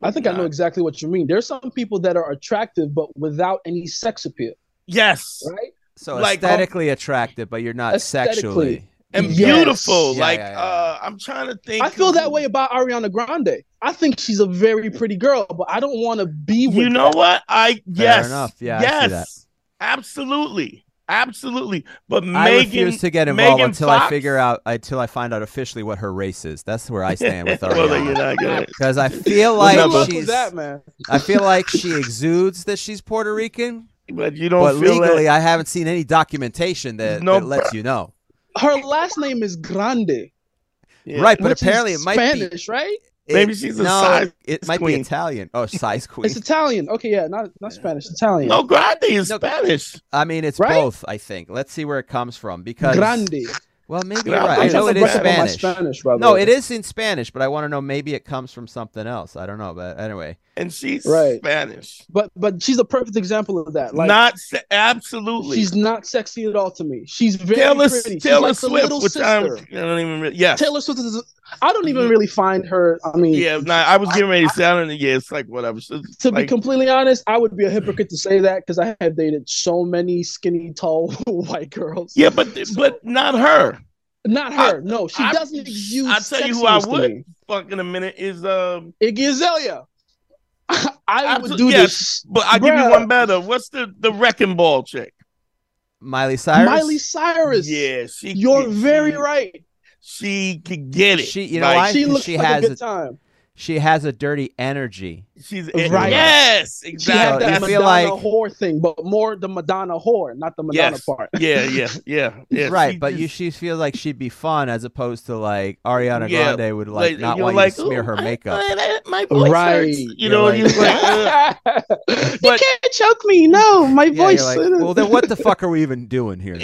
I think not. I know exactly what you mean. There's some people that are attractive but without any sex appeal. Yes. Right? So like, aesthetically um, attractive, but you're not sexually and yes. beautiful. Yeah, like yeah, yeah. uh I'm trying to think. I feel that way about Ariana Grande. I think she's a very pretty girl, but I don't want to be with You know her. what? I yes. enough. Yeah. Yes. Absolutely. Absolutely, but Megan, I refuse to get involved Megan until Fox? I figure out until I find out officially what her race is. That's where I stand with Ariana. Because I feel like she's that, man. I feel like she exudes that she's Puerto Rican, but you don't. But legally, that. I haven't seen any documentation that, no, that lets you know. Her last name is Grande. Yeah. Right, but apparently it might Spanish, be Spanish, right? Maybe she's a no, size It might queen. be Italian. Oh, size queen. It's Italian. Okay, yeah, not not Spanish. Italian. No, Grande is No. Spanish. I mean, it's Right? both. I think. Let's see where it comes from because Grande. Well, maybe you're right. I know it is brush up on my Spanish. Spanish, No, way. it is in Spanish, but I want to know maybe it comes from something else. I don't know, but anyway. And she's Right. Spanish. But but she's a perfect example of that. Like not se- absolutely. she's not sexy at all to me. She's very Taylor, pretty. She's Taylor like the Swift, little which I'm. I don't even. Really, yes. Taylor Swift is. I don't even really find her. I mean, Yeah, nah, I was getting ready to say, I don't know. Yeah, it's like whatever. So it's to be completely honest, I would be a hypocrite to say that because I have dated so many skinny, tall white girls. yeah, but but not her. Not her. no, she I- doesn't exude. I'll tell you who I sexiness to would fuck in a minute is um. Iggy Azalea. I would Absol- do yes, this. But I give you one better. What's the the wrecking ball chick? Miley Cyrus. Miley Cyrus. Yeah, she. You're very she- right. She could get it. She- you know Like, why? She 'cause looks she like has a good a- time. She has a dirty energy. She's Right. Yes, exactly. She had exactly. that I feel Madonna like- whore thing, but more the Madonna whore, not the Madonna Yes. part. yeah, yeah, yeah, yeah. right, she but you she feels like she'd be fun as opposed to like Ariana Yeah, Grande would like, like, not want like, you to smear her makeup. I- I- my voice Right. hurts. You You're know, like- you're like, uh, you can't choke me. No, my yeah, voice. like, well then what the fuck are we even doing here?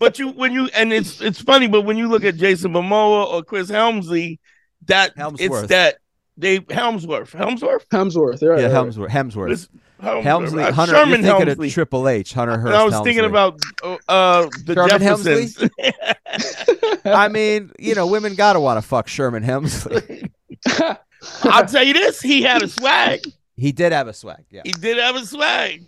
but you when you and it's it's funny, but when you look at Jason Momoa or Chris Helmsley, that Helmsworth. it's that they Helmsworth, Helmsworth, Hemsworth. Right, yeah, right. Hemsworth. Hemsworth. It's Helmsworth. Helmsley, Uh, Hunter, Sherman you're thinking Helmsley. of Triple H, Hunter Hearst. And I was thinking about uh, uh the Sherman Jeffersons. I mean, you know, women gotta want to fuck Sherman Hemsley. I'll tell you this: he had a swag. he did have a swag. Yeah, He did have a swag,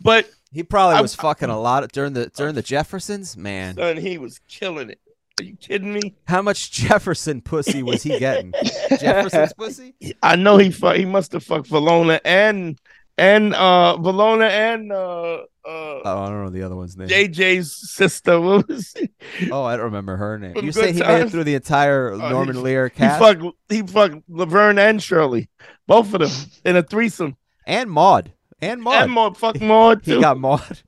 but he probably I- was fucking a lot during the during the Jeffersons. Man, son, he was killing it. Are you kidding me? how much Jefferson pussy was he getting? Jefferson's pussy? I know he fuck, he must have fucked Valona and and uh Valona and uh uh Oh, I don't know the other one's name. JJ's sister. What was he? Oh, I don't remember her name. From You say he made it through the entire Oh, Norman he- Lear He fucked he fucked Laverne and Shirley, both of them in a threesome. and Maude and Maude. And more fuck Maude too. he got Maude.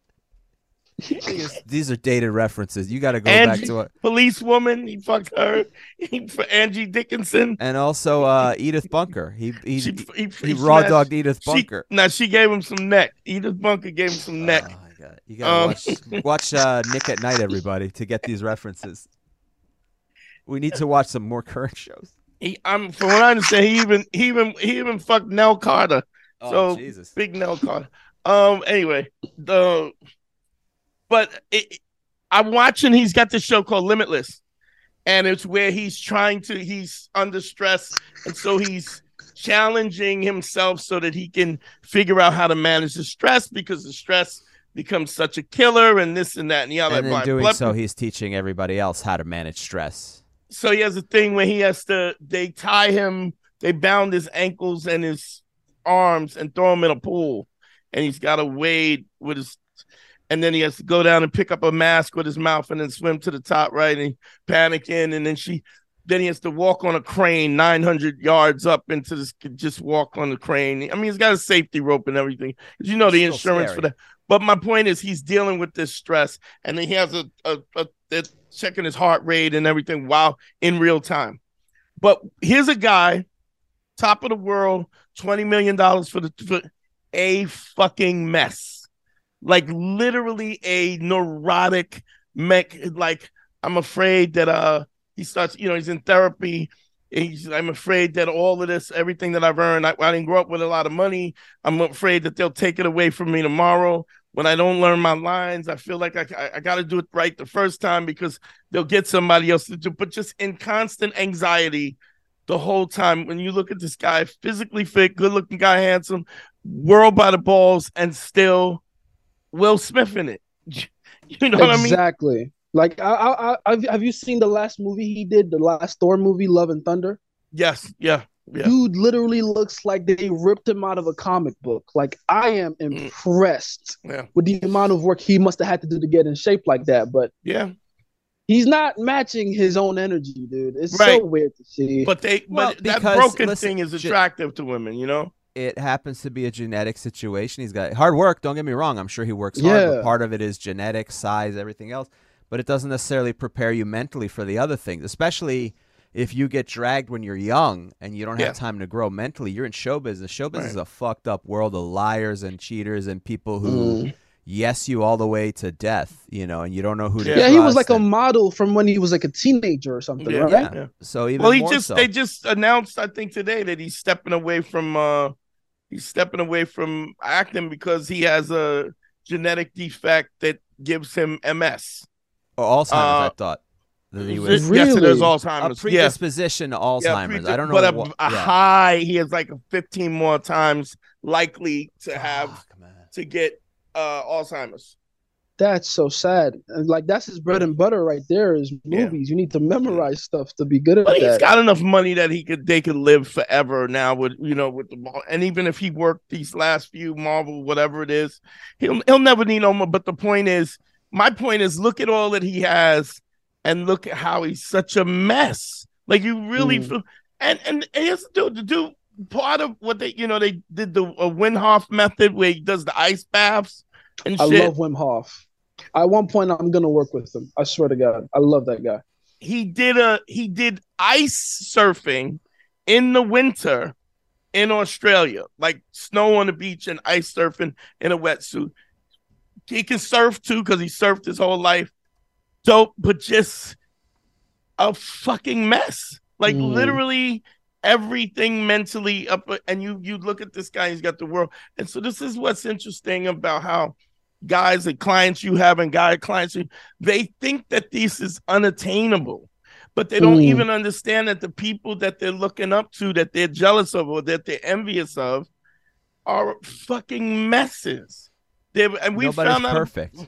These- are dated references. You got to go Angie, back to it. police woman. He fucked her. He for Angie Dickinson. And also uh, Edith Bunker. He he, She, he, he raw dogged Edith She, Bunker. now she gave him some neck. Edith Bunker gave him some neck. Oh, my God. You gotta Um, watch watch uh, Nick at Nite, everybody, to get these references. We need to watch some more current shows. He, I'm from what I understand. He even he even he even fucked Nell Carter. Oh So, Jesus! Big Nell Carter. Um. Anyway, the but it, I'm watching. He's got this show called Limitless, and it's where he's trying to. He's under stress, and so he's challenging himself so that he can figure out how to manage the stress because the stress becomes such a killer and this and that and the other. And in doing blood- so, he's teaching everybody else how to manage stress. so he has a thing where he has to they tie him they bound his ankles and his arms and throw him in a pool and he's got to wade with his and then he has to go down and pick up a mask with his mouth and then swim to the top right and panic in and then she then he has to walk on a crane 900 yards up into this just walk on the crane i mean he's got a safety rope and everything 'Cause you know the insurance scary. for that but my point is he's dealing with this stress and then he has a, a, a, a checking his heart rate and everything while in real time. But here's a guy, top of the world, $20 million for the for a fucking mess. Like literally a neurotic mech like I'm afraid that uh he starts, you know, he's in therapy. He's, I'm afraid that all of this, everything that I've earned, I, I didn't grow up with a lot of money. I'm afraid that they'll take it away from me tomorrow when I don't learn my lines, I feel like I, I, got to do it right the first time because they'll get somebody else to do. But just in constant anxiety the whole time. When you look at this guy, physically fit, good looking guy, handsome, world by the balls, and still Will Smith in it. You know what I mean? Exactly. Like, I, I, I, have- have you seen the last movie he did? The last Thor movie, Love and Thunder. Yes. Yeah. Yeah. Dude literally looks like they ripped him out of a comic book. Like, I am Mm. impressed Yeah. with the amount of work he must have had to do to get in shape like that. But Yeah. he's not matching his own energy, dude. It's Right. so weird to see. But they, Well, but that broken listen, thing is ju- attractive to women, you know? It happens to be a genetic situation. He's got hard work. Don't get me wrong. I'm sure he works hard, Yeah. but part of it is genetic, size, everything else. But it doesn't necessarily prepare you mentally for the other things, especially if you get dragged when you're young and you don't have yeah. time to grow mentally, you're in show business. Show business right. is a fucked up world of liars and cheaters and people who mm. yes you all the way to death, you know, and you don't know who yeah. to Yeah, he was like and... a model from when he was like a teenager or something, yeah, right? Yeah. So even Well, he just so. they just announced I think today that he's stepping away from uh he's stepping away from acting because he has a genetic defect that gives him MS. Or Alzheimer's, uh, I thought. That he was really? yes, it is Alzheimer's. A predisposition yeah. to Alzheimer's. Yeah, I don't know, but a, what, a yeah. high. He is like 15 more times likely to have Fuck, to get uh, Alzheimer's. That's so sad. Like that's his bread and butter right there is movies. You need to memorize stuff to be good at but that. He's got enough money that he could they could live forever now with you know with the ball. and even if he worked these last few Marvel whatever it is, he'll he'll never need no more. But the point is, my point is, look at all that he has and look at how he's such a mess. Like you really mm. feel, and and, here's the dude, the dude part of what they you know they did the uh, Wim Hof method where he does the ice baths and I love Wim Hof. At one point, I'm gonna work with him. I swear to God, I love that guy. He did a he did ice surfing in the winter in Australia, like snow on the beach and ice surfing in a wetsuit. He can surf too because he surfed his whole life dope, but just a fucking mess. Like mm. literally everything mentally up and you you look at this guy he's got the world. And so this is what's interesting about how guys and clients you have and guy clients you, they think that this is unattainable but they don't mm. even understand that the people that they're looking up to that they're jealous of or that they're envious of are fucking messes. They and we Nobody's found out perfect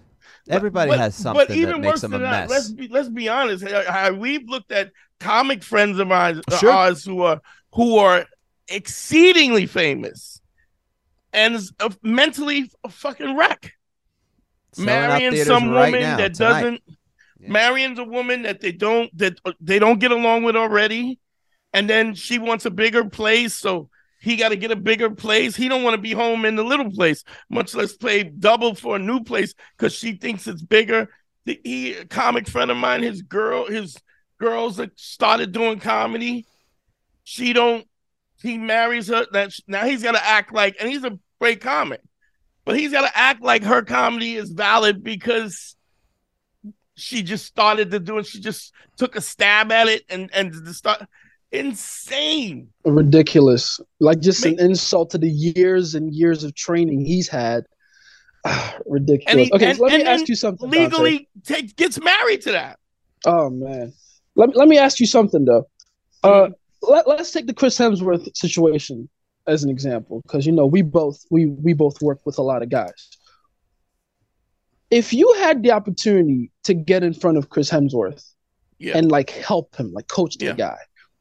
Everybody but, has something but even that makes them a mess. That, let's be let's be honest. We've looked at comic friends of ours, uh, sure. ours who are who are exceedingly famous and mentally a fucking wreck. marrying some right woman now, that tonight. doesn't yeah. marrying a woman that they don't that uh, they don't get along with already, and then she wants a bigger place, so he got to get a bigger place. He don't want to be home in the little place, much less pay double for a new place because she thinks it's bigger. The, he, comic friend of mine, his girl, his girls that started doing comedy. She don't. He marries her. That now he's got to act like, and he's a great comic, but he's got to act like her comedy is valid because she just started to do it. She just took a stab at it and and start insane, ridiculous, like just Make, an insult to the years and years of training he's had. ridiculous. He, okay, and, so let and, me ask you something. Legally, take, gets married to that. Oh man, let let me ask you something though. Uh, let, let's take the Chris Hemsworth situation as an example, because you know we both we we both work with a lot of guys. If you had the opportunity to get in front of Chris Hemsworth yeah. and like help him, like coach the yeah. guy,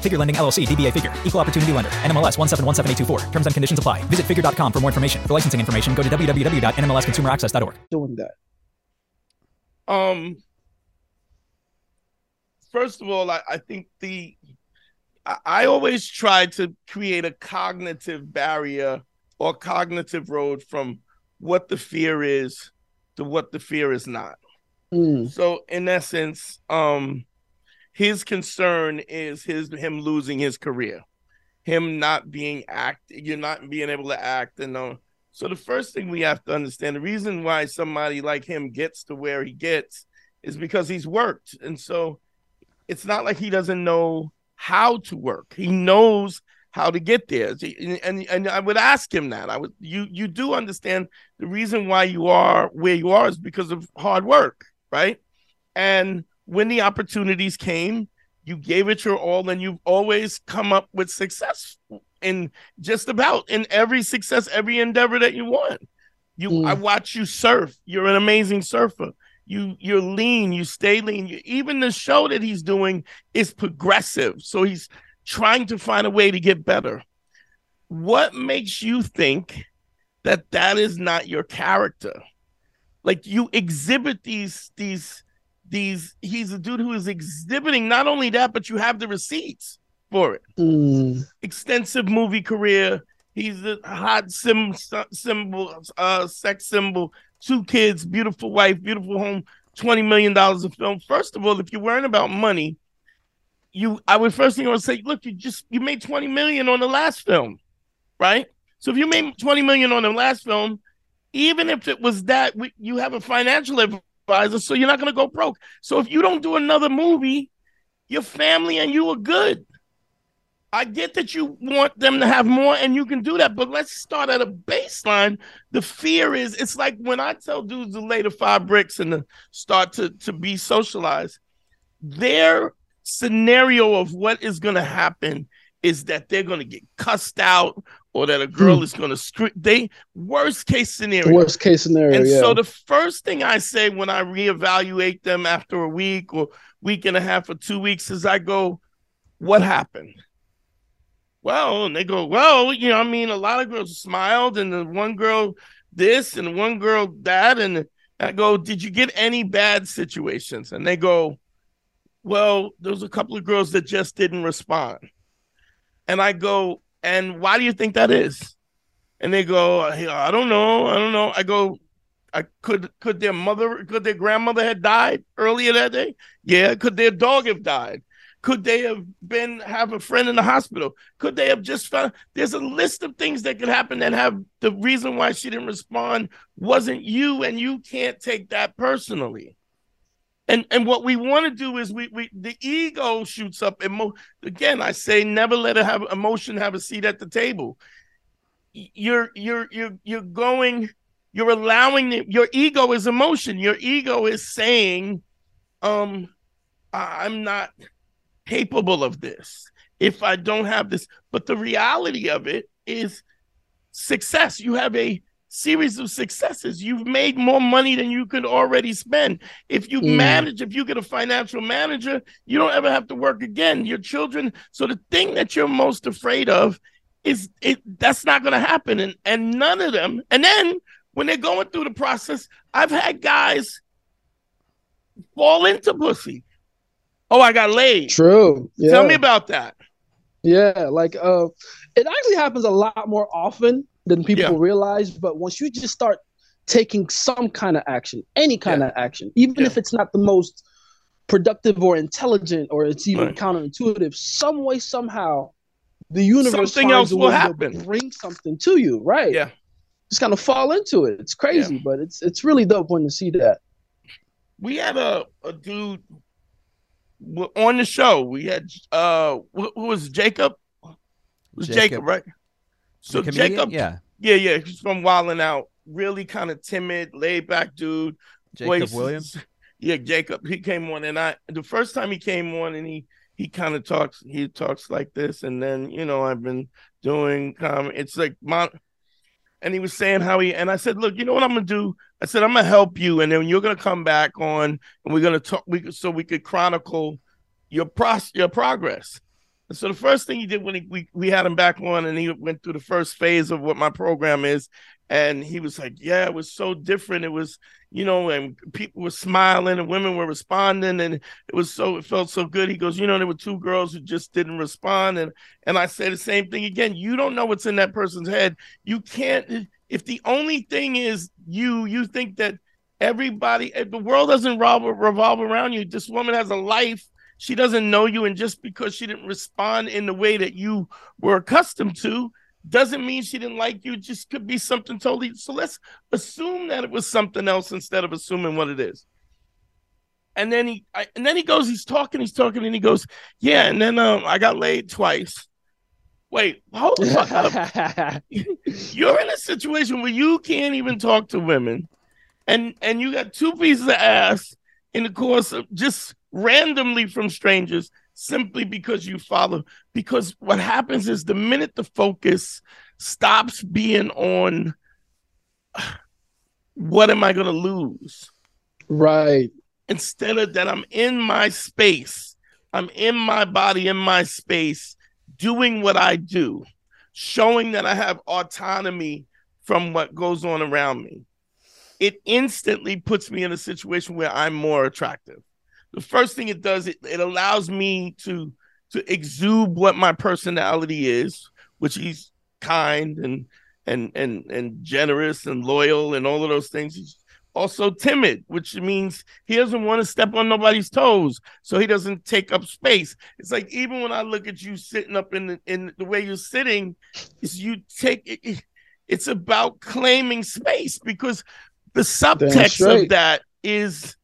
Figure Lending LLC, DBA Figure, Equal Opportunity Lender, NMLS 1717824. Terms and conditions apply. Visit figure.com for more information. For licensing information, go to www.nmlsconsumeraccess.org. Doing that. Um. First of all, I, I think the I, I always try to create a cognitive barrier or cognitive road from what the fear is to what the fear is not. Mm. So in essence, um, his concern is his him losing his career, him not being act, you're not being able to act, and uh, so the first thing we have to understand the reason why somebody like him gets to where he gets is because he's worked, and so it's not like he doesn't know how to work. He knows how to get there. And and I would ask him that. I would you you do understand the reason why you are where you are is because of hard work, right? And when the opportunities came, you gave it your all and you've always come up with success in just about in every success, every endeavor that you want. You mm. I watch you surf. You're an amazing surfer. You you're lean, you stay lean. You, even the show that he's doing is progressive. So he's trying to find a way to get better. What makes you think that that is not your character. Like you exhibit these these these he's a dude who is exhibiting not only that but you have the receipts for it. Mm. Extensive movie career. He's a hot sim, symbol, uh, sex symbol. Two kids, beautiful wife, beautiful home. Twenty million dollars of film. First of all, if you're worrying about money, you I would first thing I would say, look, you just you made twenty million on the last film, right? So if you made twenty million on the last film, even if it was that, we, you have a financial advisor, so you're not going to go broke. So if you don't do another movie, your family and you are good. I get that you want them to have more and you can do that, but let's start at a baseline. The fear is it's like when I tell dudes to lay the five bricks and to start to, to be socialized, their scenario of what is going to happen is that they're going to get cussed out or that a girl hmm. is going to scream. They worst case scenario. Worst case scenario. And yeah. so the first thing I say when I reevaluate them after a week or week and a half or two weeks is I go, "What happened?" well, and they go, well, you know, I mean, a lot of girls smiled, and the one girl this, and one girl that, and I go, did you get any bad situations? And they go, well, there's a couple of girls that just didn't respond. And I go, and why do you think that is? And they go, I don't know, I don't know. I go, I could could their mother, could their grandmother had died earlier that day? Yeah. Could their dog have died? Could they have been have a friend in the hospital? Could they have just found there's a list of things that could happen that have the reason why she didn't respond wasn't you, and you can't take that personally. And and what we want to do is we we the ego shoots up emo- again. I say never let it have emotion have a seat at the table. You're you're you're you're going, you're allowing the, your ego is emotion. Your ego is saying, um, I'm not capable of this if I don't have this. But the reality of it is success. You have a series of successes. You've made more money than you could already spend. If you mm. manage, if you get a financial manager, you don't ever have to work again. Your children. So the thing that you're most afraid of is it that's not going to happen and and none of them. And then when they're going through the process, I've had guys fall into pussy. Oh, I got laid. True. Yeah. Tell me about that. Yeah, like uh it actually happens a lot more often than people yeah. realize, but once you just start taking some kind of action, any kind yeah. of action, even yeah. if it's not the most productive or intelligent or it's even right. counterintuitive, some way somehow the universe something else will happen. bring something to you, right? Yeah. Just kind of fall into it. It's crazy, but it's it's really dope when you see that. We had a, a dude on the show we had uh who, was Jacob? It was Jacob, Jacob right? So Jacob, yeah, yeah, yeah. He's from Wild 'N Out. Really kind of timid, laid back dude. Jacob Williams. Yeah, Jacob. He came on, and I the first time he came on, and he he kind of talks. He talks like this, and then you know I've been doing. Um, it's like my and he was saying how he and I said, look, you know what I'm gonna do? I said I'm gonna help you, and then you're gonna come back on, and we're gonna talk. We so we could chronicle your pros your progress. And so the first thing he did when he, we we had him back on, and he went through the first phase of what my program is, and he was like, "Yeah, it was so different. It was, you know, and people were smiling and women were responding, and it was so it felt so good." He goes, "You know, there were two girls who just didn't respond," and and I say the same thing again. You don't know what's in that person's head. You can't. If the only thing is you, you think that everybody, eh, the world doesn't revolve, revolve around you. This woman has a life. She doesn't know you, and just because she didn't respond in the way that you were accustomed to, doesn't mean she didn't like you. It just could be something totally. So let's assume that it was something else instead of assuming what it is. And then he, I, and then he goes. He's talking. He's talking, and he goes, "Yeah." And then um, I got laid twice. Wait, hold the fuck up. You're in a situation where you can't even talk to women, and and you got two pieces of ass in the course of just randomly from strangers simply because you follow. Because what happens is the minute the focus stops being on what am I going to lose? Right. Instead of that, I'm in my space, I'm in my body, in my space, doing what I do, showing that I have autonomy from what goes on around me, it instantly puts me in a situation where I'm more attractive. The first thing it does, it, it allows me to to exude what my personality is, which is kind and and and and generous and loyal and all of those things. He's also timid, which means he doesn't want to step on nobody's toes, so he doesn't take up space. It's like even when I look at you sitting up in the, in the way you're sitting, is you take it, it's about claiming space because the subtext of that is,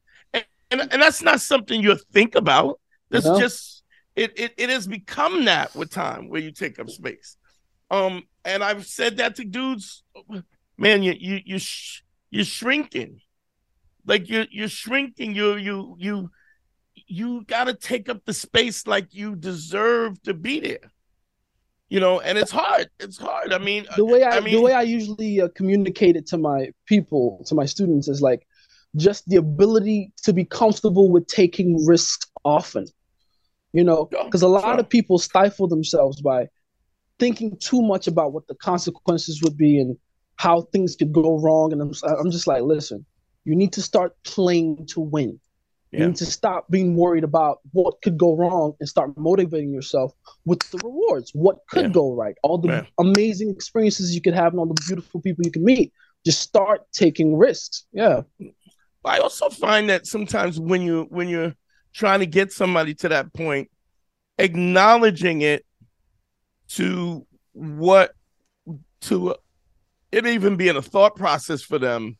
and, and, that's not something you think about. That's no. just it, it. It has become that with time where you take up space. Um, and I've said that to dudes, man, you you you sh- you're shrinking, like you're you're shrinking. You you you you got to take up the space like you deserve to be there you know and it's hard it's hard i mean the way i, I mean, the way i usually uh, communicate it to my people to my students is like just the ability to be comfortable with taking risks often you know because a lot of people stifle themselves by thinking too much about what the consequences would be and how things could go wrong and i'm, I'm just like listen you need to start playing to win yeah. You need to stop being worried about what could go wrong and start motivating yourself with the rewards. What could yeah. go right? All the yeah. amazing experiences you could have and all the beautiful people you can meet. Just start taking risks. Yeah. I also find that sometimes when you when you're trying to get somebody to that point, acknowledging it to what to it even being a thought process for them.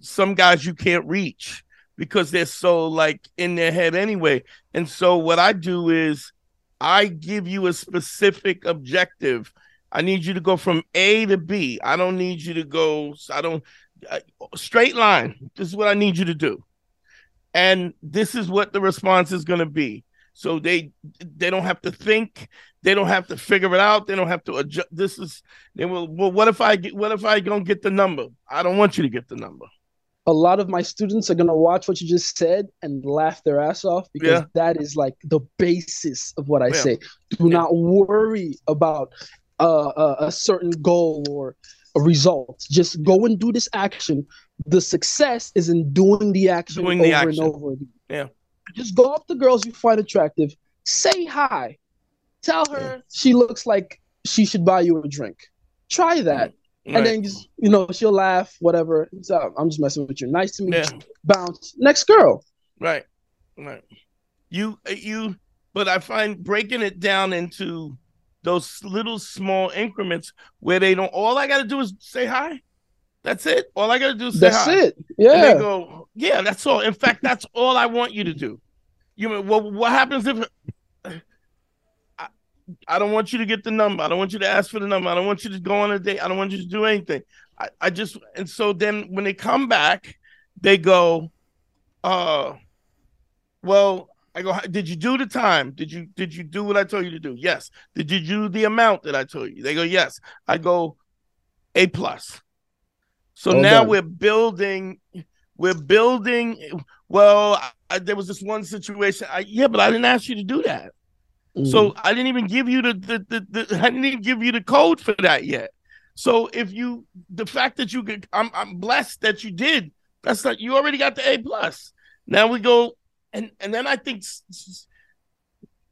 Some guys you can't reach because they're so like in their head anyway. And so what I do is I give you a specific objective. I need you to go from A to B. I don't need you to go I don't straight line. This is what I need you to do. And this is what the response is going to be. So they they don't have to think, they don't have to figure it out, they don't have to adjust. This is they will well what if I get what if I don't get the number? I don't want you to get the number a lot of my students are going to watch what you just said and laugh their ass off because yeah. that is like the basis of what I yeah. say. Do yeah. not worry about uh, a, a certain goal or a result. Just go and do this action. The success is in doing the action doing over the action. and over again. Yeah. Just go up to girls you find attractive, say hi, tell her she looks like she should buy you a drink. Try that. Mm. Right. And then just, you know, she'll laugh, whatever. So I'm just messing with you. Nice to meet yeah. you. Bounce. Next girl. Right. Right. You you but I find breaking it down into those little small increments where they don't all I gotta do is say hi. That's it. All I gotta do is say that's hi. it. Yeah. And they go, yeah, that's all. In fact, that's all I want you to do. You know, well, what happens if I don't want you to get the number. I don't want you to ask for the number. I don't want you to go on a date. I don't want you to do anything. I, I just and so then when they come back, they go, uh well, I go, did you do the time? Did you did you do what I told you to do? Yes. Did you do the amount that I told you? They go, yes. I go, A plus. So well now done. we're building, we're building. Well, I, there was this one situation. I, yeah, but I didn't ask you to do that. Mm. So I didn't even give you the, the, the, the I didn't even give you the code for that yet. So if you the fact that you could I'm I'm blessed that you did. That's like you already got the A plus. Now we go and and then I think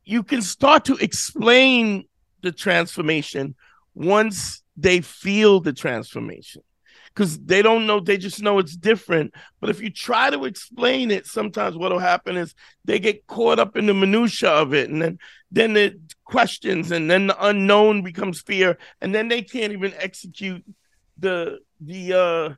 you can start to explain the transformation once they feel the transformation. Because they don't know they just know it's different. But if you try to explain it sometimes what'll happen is they get caught up in the minutia of it and then then the questions and then the unknown becomes fear and then they can't even execute the the uh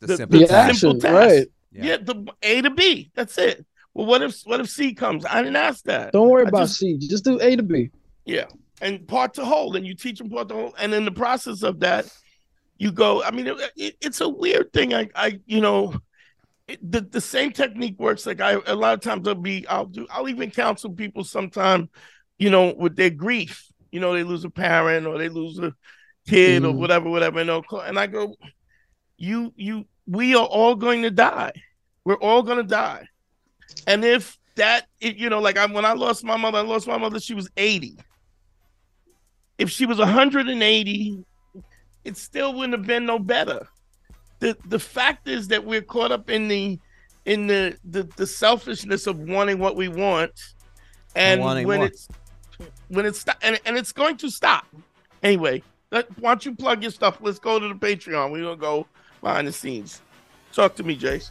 the, the simple, the task. simple task. Right. Yeah. yeah the a to b. That's it well what if what if c comes? I didn't ask that. Don't worry I about just, c. Just do a to b. Yeah. And part to whole and you teach them part to whole and in the process of that you go i mean it, it, it's a weird thing. I i you know it, the, the same technique works. Like i a lot of times i'll be i'll do i'll even counsel people sometime you know with their grief. You know they lose a parent or they lose a kid mm. or whatever whatever and, and i go you you we are all going to die. We're all going to die and if that it, you know like I, when i lost my mother i lost my mother she was 80 if she was 180 it still wouldn't have been no better. The the fact is that we're caught up in the in the the, the selfishness of wanting what we want, and when more. it's when it's and, and it's going to stop anyway. Let, why don't you plug your stuff? Let's go to the Patreon. We're gonna go behind the scenes. Talk to me, Jace.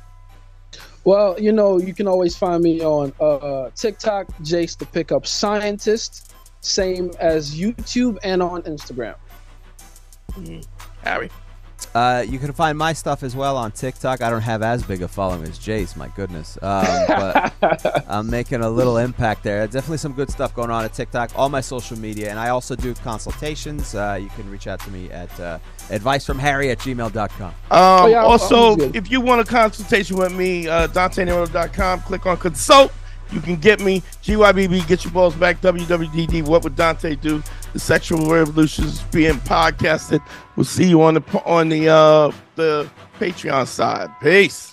Well, you know, you can always find me on uh, TikTok, Jace the Pickup Scientist, same as YouTube and on Instagram. Mm-hmm. Harry. Uh, you can find my stuff as well on TikTok. I don't have as big a following as Jace, my goodness. Um, but I'm making a little impact there. Definitely some good stuff going on at TikTok, all my social media, and I also do consultations. Uh, you can reach out to me at uh, advicefromharry at gmail.com. Um, oh, yeah, also, if you want a consultation with me, uh, DanteNero.com, click on consult. You can get me, GYBB, Get Your Balls Back, WWDD, What Would Dante Do? The Sexual Revolution is being podcasted. We'll see you on the on the uh the Patreon side. Peace.